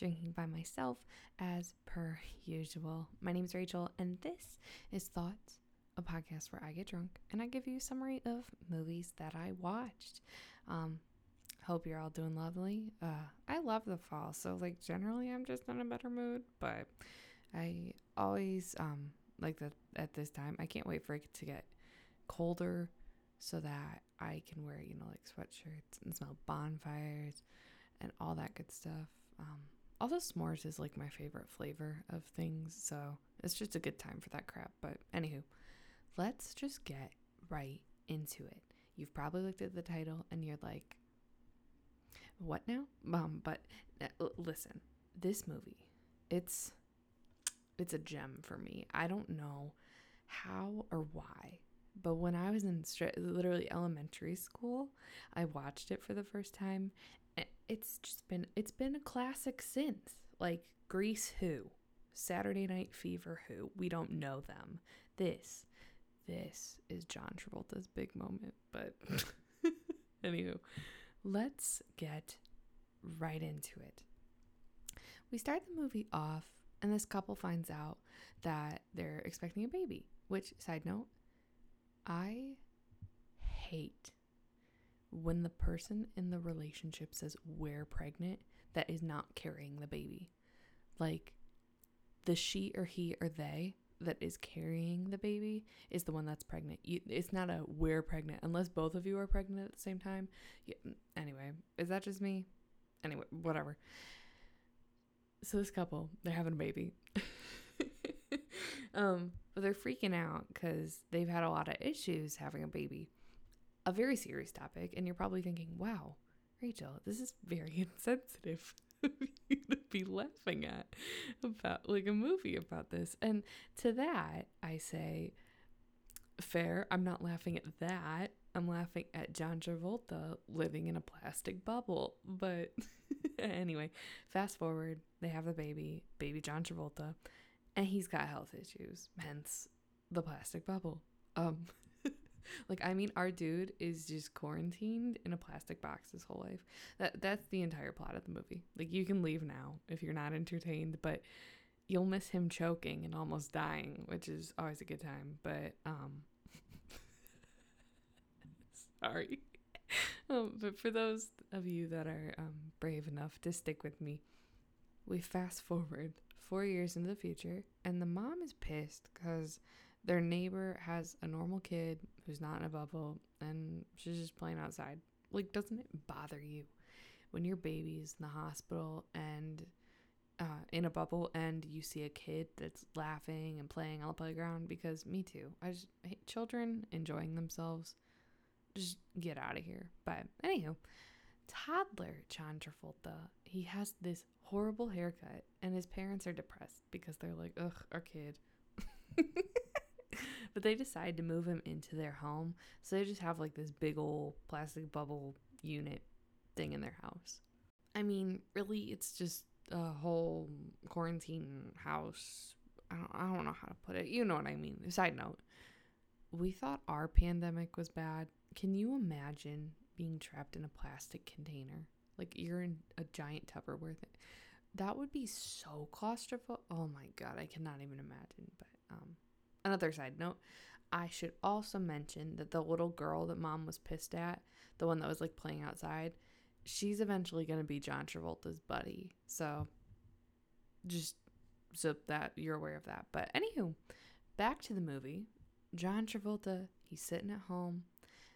drinking by myself as per usual. My name is Rachel, and this is Thoughts, a podcast where I get drunk and I give you a summary of movies that I watched. Um, hope you're all doing lovely. Uh, I love the fall, so like generally I'm just in a better mood, but I always um like that at this time. I can't wait for it to get colder so that I can wear, you know, like sweatshirts and smell bonfires and all that good stuff. Um, although s'mores is like my favorite flavor of things, so it's just a good time for that crap. But anywho, let's just get right into it. You've probably looked at the title and you're like, what now? Um, but uh, listen, this movie, it's it's a gem for me. I don't know how or why but when I was in literally elementary school, I watched it for the first time. It's just been it's been a classic since. Like Grease who? Saturday Night Fever who? We don't know them. This this is John Travolta's big moment, but anywho, let's get right into it. We start the movie off and this couple finds out that they're expecting a baby, which side note, I hate when the person in the relationship says we're pregnant that is not carrying the baby. Like the she or he or they that is carrying the baby is the one that's pregnant. It's not a we're pregnant unless both of you are pregnant at the same time. Yeah, anyway, is that just me? Anyway, whatever. So this couple, they're having a baby. um, but they're freaking out because they've had a lot of issues having a baby. A very serious topic, and you're probably thinking, wow, Rachel, this is very insensitive to be laughing at about like a movie about this. And to that, I say, fair. I'm not laughing at that. I'm laughing at John Travolta living in a plastic bubble. But anyway, fast forward, they have a baby, baby John Travolta and he's got health issues, hence the plastic bubble. Um, like I mean, our dude is just quarantined in a plastic box his whole life. That that's the entire plot of the movie. Like you can leave now if you're not entertained, but you'll miss him choking and almost dying, which is always a good time. But um, sorry. Um, but for those of you that are um, brave enough to stick with me, we fast forward four years into the future, and the mom is pissed because their neighbor has a normal kid who's not in a bubble and she's just playing outside. Like, doesn't it bother you when your baby's in the hospital and uh, in a bubble and you see a kid that's laughing and playing on the playground? Because me too. I just hate children enjoying themselves. Just get out of here. But, anywho, toddler John Travolta, he has this horrible haircut, and his parents are depressed because they're like, ugh, our kid. but they decide to move him into their home, so they just have like this big old plastic bubble unit thing in their house. I mean, really, it's just a whole quarantine house. I don't, I don't know how to put it. You know what I mean. Side note, we thought our pandemic was bad. Can you imagine being trapped in a plastic container. Like you're in a giant Tupperware thing. That would be so claustrophobic. Oh my god, I cannot even imagine. But um, another side note, I should also mention that the little girl that mom was pissed at, the one that was like playing outside, she's eventually gonna be John Travolta's buddy. So just so that you're aware of that. But anywho, back to the movie. John Travolta, he's sitting at home.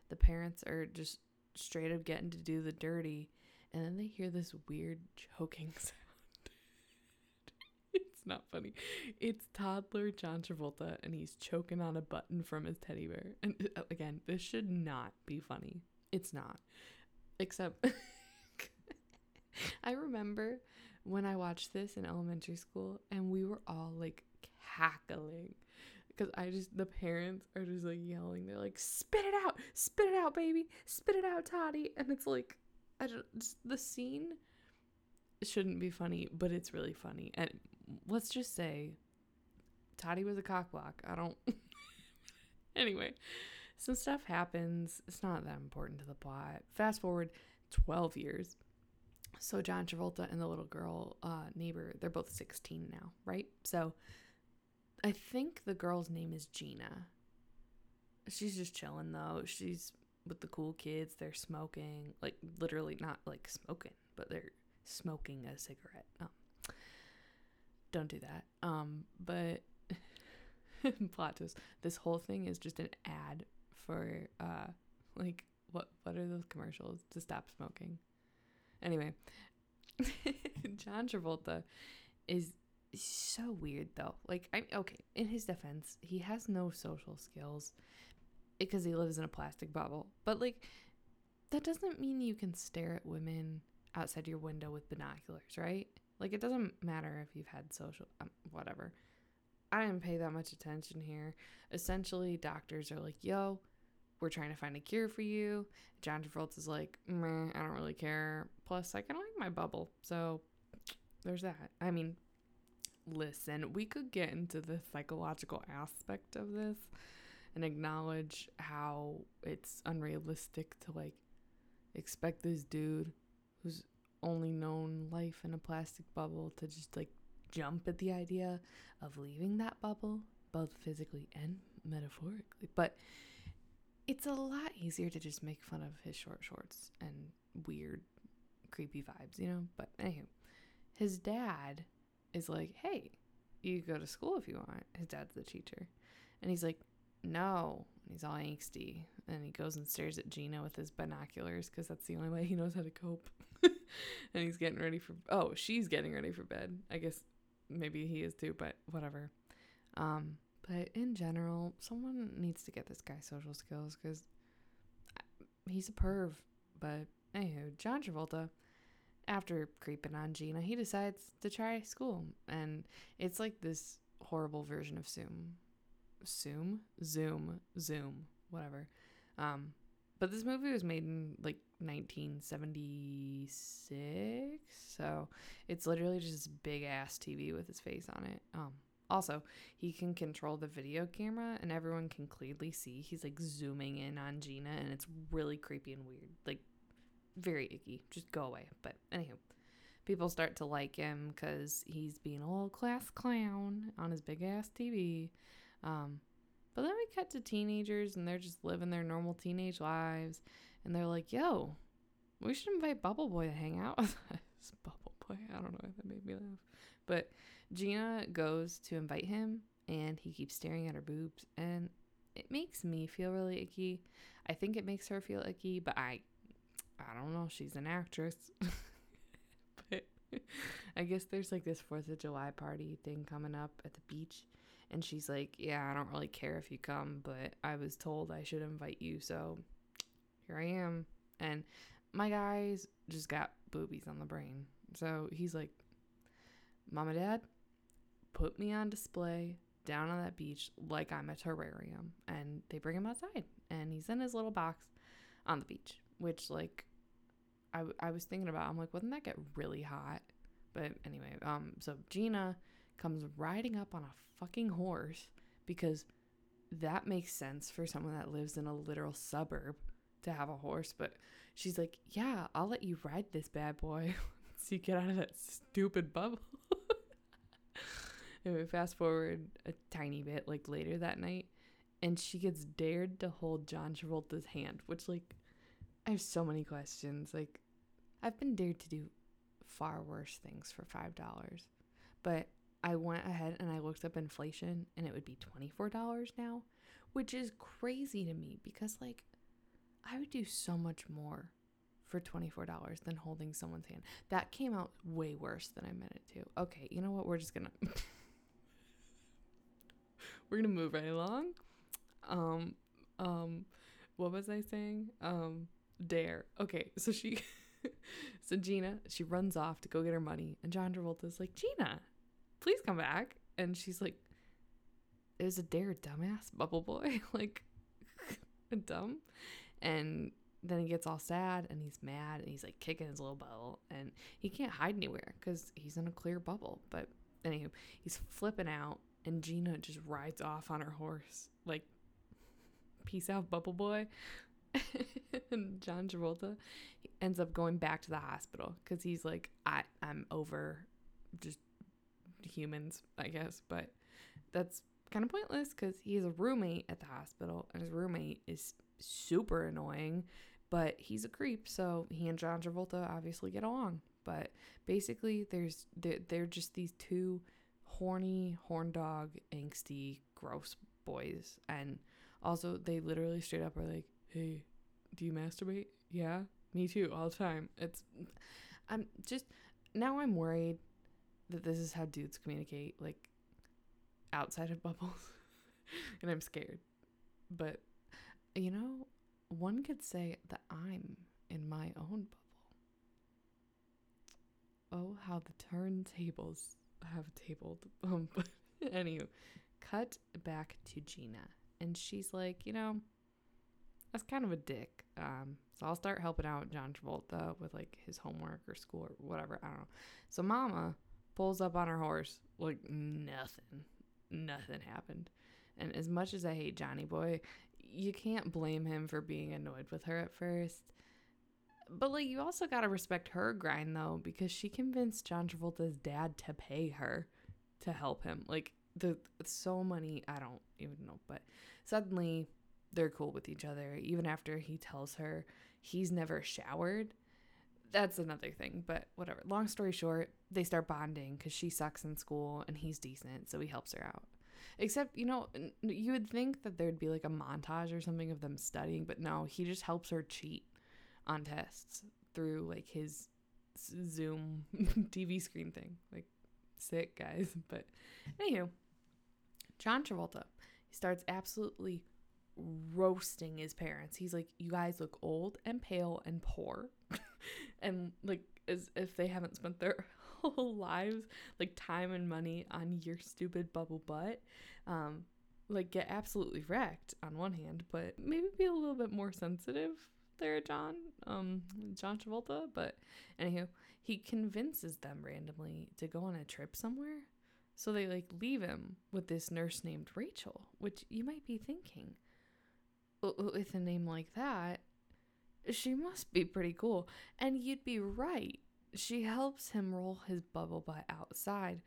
The parents are just straight up getting to do the dirty, and then they hear this weird choking sound. not funny. It's toddler John Travolta, and he's choking on a button from his teddy bear. And uh, again, this should not be funny. It's not. Except. I remember when I watched this in elementary school and we were all like cackling because I just the parents are just like yelling. They're like, "Spit it out, spit it out, baby, spit it out, Toddy!" And it's like, I don't. The scene shouldn't be funny, but it's really funny. And let's just say, Toddy was a cockblock. I don't. anyway, some stuff happens. It's not that important to the plot. Fast forward twelve years. So John Travolta and the little girl uh, neighbor, they're both 16 now, right? So I think the girl's name is Gina. She's just chilling though. She's with the cool kids. They're smoking, like literally not like smoking, but they're smoking a cigarette. Um, don't do that. Um, but plot twist. This whole thing is just an ad for uh, like what what are those commercials to stop smoking? Anyway, John Travolta is so weird though. Like I okay, in his defense, he has no social skills because he lives in a plastic bubble. But like that doesn't mean you can stare at women outside your window with binoculars, right? Like it doesn't matter if you've had social um, whatever. I didn't pay that much attention here. Essentially, doctors are like, "Yo, we're trying to find a cure for you." John Travolta's is like, "Meh, I don't really care. Plus, I kind of like my bubble." So, there's that. I mean, listen, we could get into the psychological aspect of this and acknowledge how it's unrealistic to like expect this dude who's only known life in a plastic bubble to just like jump at the idea of leaving that bubble, both physically and metaphorically. But it's a lot easier to just make fun of his short shorts and weird, creepy vibes, you know? But anywho, his dad is like, hey, you go to school if you want. His dad's the teacher. And he's like, no. He's all angsty. And he goes and stares at Gina with his binoculars because that's the only way he knows how to cope. and he's getting ready for, oh, she's getting ready for bed. I guess maybe he is too, but whatever. Um, but in general, someone needs to get this guy social skills because he's a perv. But anywho, John Travolta after creeping on Gina, he decides to try school. And it's like this horrible version of Zoom. Zoom? Zoom. Zoom. Whatever. Um, but this movie was made in like 1976. So it's literally just this big ass TV with his face on it. Um, also, he can control the video camera and everyone can clearly see he's like zooming in on Gina and it's really creepy and weird. Like very icky. Just go away. But anywho, people start to like him because he's being a little class clown on his big ass TV. Um, but then we cut to teenagers and they're just living their normal teenage lives. And they're like, yo, we should invite Bubble Boy to hang out with us. Bubble Boy. I don't know why that made me laugh. But Gina goes to invite him and he keeps staring at her boobs. And it makes me feel really icky. I think it makes her feel icky, but I I don't know, she's an actress. but I guess there's like this 4th of July party thing coming up at the beach. And she's like, Yeah, I don't really care if you come, but I was told I should invite you. So here I am. And my guy's just got boobies on the brain. So he's like, Mom and Dad, put me on display down on that beach like I'm a terrarium. And they bring him outside. And he's in his little box on the beach which like I, I was thinking about i'm like wouldn't that get really hot but anyway um so gina comes riding up on a fucking horse because that makes sense for someone that lives in a literal suburb to have a horse but she's like yeah i'll let you ride this bad boy so you get out of that stupid bubble anyway fast forward a tiny bit like later that night and she gets dared to hold john travolta's hand which like I have so many questions. Like, I've been dared to do far worse things for $5. But I went ahead and I looked up inflation and it would be $24 now, which is crazy to me because, like, I would do so much more for $24 than holding someone's hand. That came out way worse than I meant it to. Okay, you know what? We're just gonna. We're gonna move right along. Um, um, what was I saying? Um, dare. Okay, so she, so Gina, she runs off to go get her money, and John Travolta's like, Gina, please come back, and she's like, was a dare, dumbass, bubble boy, like, dumb, and then he gets all sad and he's mad and he's like kicking his little bubble. And he can't hide anywhere because he's in a clear bubble. But anywho, he's flipping out and Gina just rides off on her horse. Like, peace out, bubble boy. And John Travolta ends up going back to the hospital because he's like, I, I'm over just humans, I guess. But that's kind of pointless because he has a roommate at the hospital, and his roommate is super annoying, but he's a creep, so he and John Travolta obviously get along. But basically, there's they're, they're just these two horny, horn dog, angsty, gross boys, and also they literally straight up are like, "Hey, do you masturbate? Yeah, me too, all the time." It's, I'm just now I'm worried that this is how dudes communicate, like outside of bubbles, and I'm scared. But you know, one could say that I'm in my own bubble. Oh, how the turntables have tabled. Um, anywho, cut back to Gina, and she's like, you know, that's kind of a dick. Um, so I'll start helping out John Travolta with like his homework or school or whatever. I don't know. So Mama pulls up on her horse like nothing, nothing happened. And as much as I hate Johnny Boy, you can't blame him for being annoyed with her at first. But like you also got to respect her grind though because she convinced John Travolta's dad to pay her to help him. Like the so many I don't even know, but suddenly they're cool with each other even after he tells her he's never showered. That's another thing, but whatever. Long story short, they start bonding cuz she sucks in school and he's decent, so he helps her out. Except, you know, you would think that there'd be like a montage or something of them studying, but no, he just helps her cheat on tests through like his Zoom TV screen thing. Like, sick, guys. But, anywho, John Travolta he starts absolutely roasting his parents. He's like, You guys look old and pale and poor. and like, as if they haven't spent their whole lives, like time and money on your stupid bubble butt. Um, like get absolutely wrecked on one hand, but maybe be a little bit more sensitive there, John. Um, John Travolta. But anywho, he convinces them randomly to go on a trip somewhere. So they like leave him with this nurse named Rachel, which you might be thinking, with a name like that, she must be pretty cool. And you'd be right. She helps him roll his bubble butt outside,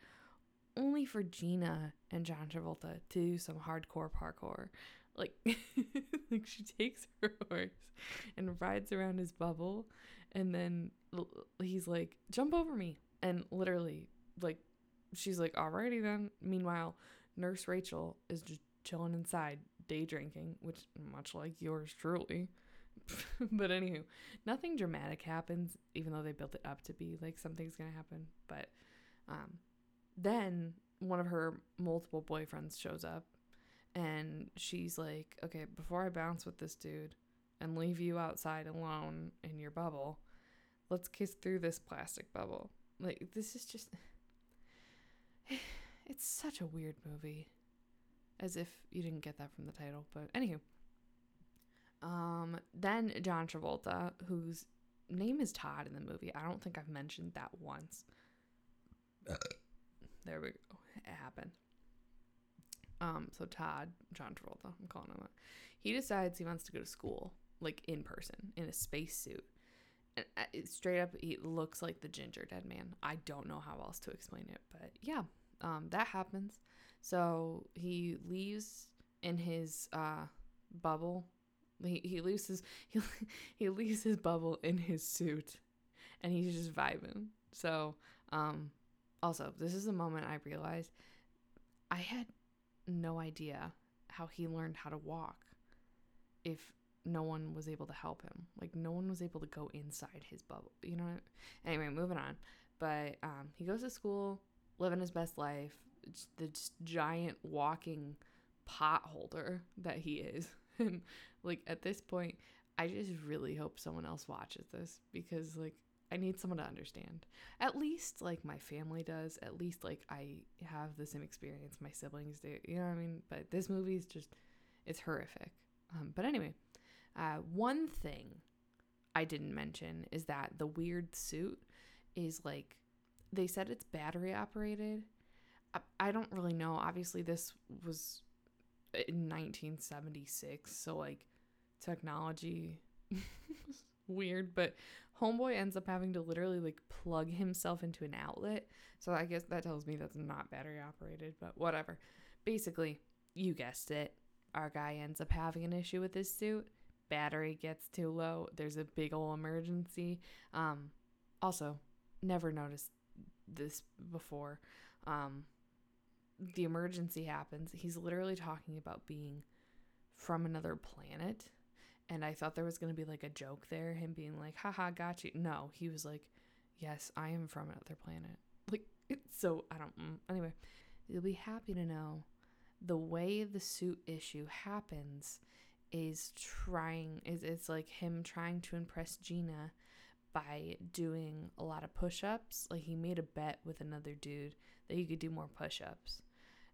only for Gina and John Travolta to do some hardcore parkour. Like, like she takes her horse and rides around his bubble, and then he's like, "Jump over me!" And literally, like, she's like, "Alrighty then." Meanwhile, Nurse Rachel is just chilling inside, day drinking, which much like yours truly. but anywho, nothing dramatic happens, even though they built it up to be like something's gonna happen. But um, then one of her multiple boyfriends shows up, and she's like, "Okay, before I bounce with this dude and leave you outside alone in your bubble, let's kiss through this plastic bubble." Like this is just, it's such a weird movie, as if you didn't get that from the title. But anywho. Um, then John Travolta, whose name is Todd in the movie. I don't think I've mentioned that once. there we go. It happened. Um, so Todd, John Travolta, I'm calling him that. He decides he wants to go to school, like in person, in a spacesuit. And uh, straight up, he looks like the ginger dead man. I don't know how else to explain it, but yeah, um, that happens. So he leaves in his uh, bubble he he his he, he leaves his bubble in his suit, and he's just vibing. So um, also this is the moment I realized I had no idea how he learned how to walk. If no one was able to help him, like no one was able to go inside his bubble. You know. Anyway, moving on. But um, he goes to school, living his best life. It's the giant walking pot holder that he is. and like at this point, I just really hope someone else watches this because like I need someone to understand. At least like my family does. At least like I have the same experience my siblings do. You know what I mean? But this movie is just it's horrific. Um, but anyway, uh, one thing I didn't mention is that the weird suit is like they said it's battery operated. I, I don't really know. Obviously, this was in 1976, so like technology weird, but Homeboy ends up having to literally like plug himself into an outlet. So I guess that tells me that's not battery operated, but whatever. Basically, you guessed it. Our guy ends up having an issue with his suit. Battery gets too low. There's a big ol' emergency. Um, also, never noticed this before. Um, the emergency happens. He's literally talking about being from another planet. And I thought there was going to be like a joke there, him being like, haha, got you. No, he was like, yes, I am from another planet. Like, so I don't, mm, anyway, you'll be happy to know the way the suit issue happens is trying, is it's like him trying to impress Gina by doing a lot of push ups. Like, he made a bet with another dude that he could do more push ups.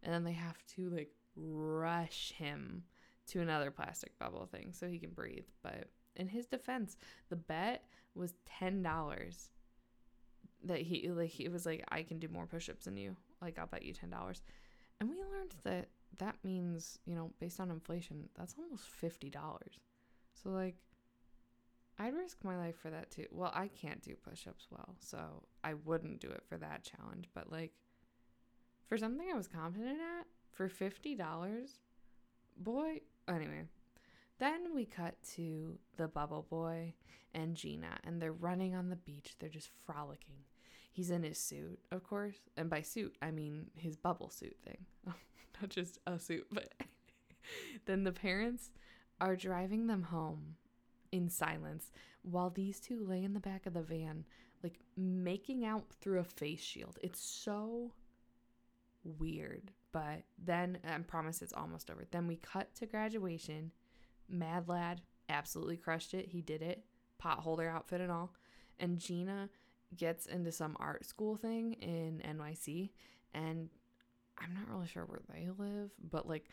And then they have to like rush him to another plastic bubble thing so he can breathe. But in his defense, the bet was ten dollars. That he like he was like, I can do more push-ups than you. Like I'll bet you ten dollars. And we learned that that means, you know, based on inflation, that's almost fifty dollars. So like I'd risk my life for that too. Well, I can't do push-ups well, so I wouldn't do it for that challenge. But like for something I was confident at, for fifty dollars, boy, Anyway, then we cut to the bubble boy and Gina, and they're running on the beach. They're just frolicking. He's in his suit, of course. And by suit, I mean his bubble suit thing. Not just a suit, but then the parents are driving them home in silence while these two lay in the back of the van, like making out through a face shield. It's so weird. But then I promise it's almost over. Then we cut to graduation. Mad lad absolutely crushed it. He did it. Potholder outfit and all. And Gina gets into some art school thing in NYC. And I'm not really sure where they live, but like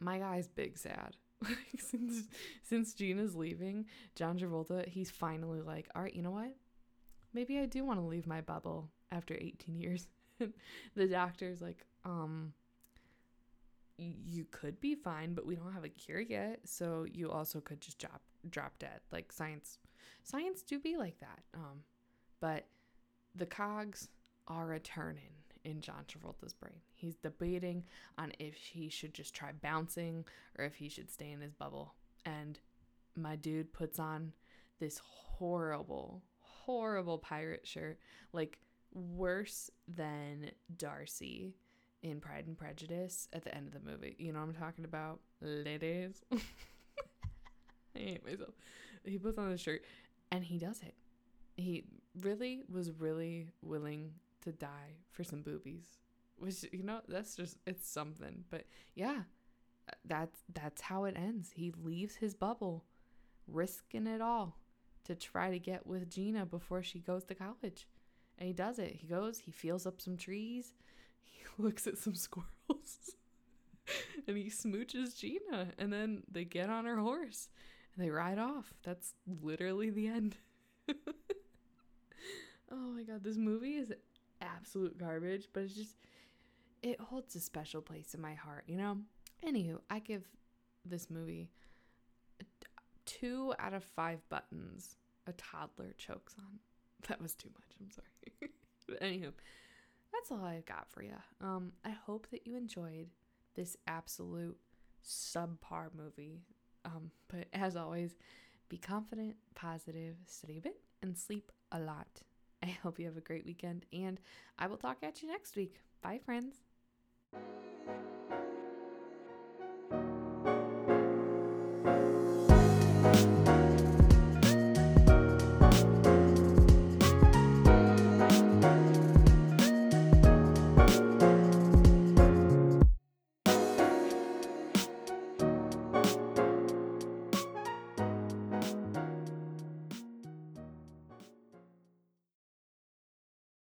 my guy's big sad. since since Gina's leaving, John Travolta, he's finally like, all right, you know what? Maybe I do want to leave my bubble after 18 years. the doctor's like, um, you could be fine, but we don't have a cure yet. So you also could just drop drop dead. Like science science do be like that. Um, but the cogs are a turning in John Travolta's brain. He's debating on if he should just try bouncing or if he should stay in his bubble. And my dude puts on this horrible, horrible pirate shirt, like worse than Darcy in Pride and Prejudice at the end of the movie. You know what I'm talking about? Ladies. I hate myself. He puts on the shirt and he does it. He really was really willing to die for some boobies. Which you know, that's just it's something. But yeah, that's that's how it ends. He leaves his bubble, risking it all to try to get with Gina before she goes to college. And he does it. He goes, he feels up some trees, looks at some squirrels and he smooches Gina and then they get on her horse and they ride off. That's literally the end. oh my god, this movie is absolute garbage, but it's just it holds a special place in my heart, you know? Anywho, I give this movie two out of five buttons a toddler chokes on. That was too much, I'm sorry. but anywho, that's all I've got for you. Um, I hope that you enjoyed this absolute subpar movie. Um, but as always, be confident, positive, study a bit, and sleep a lot. I hope you have a great weekend, and I will talk at you next week. Bye, friends.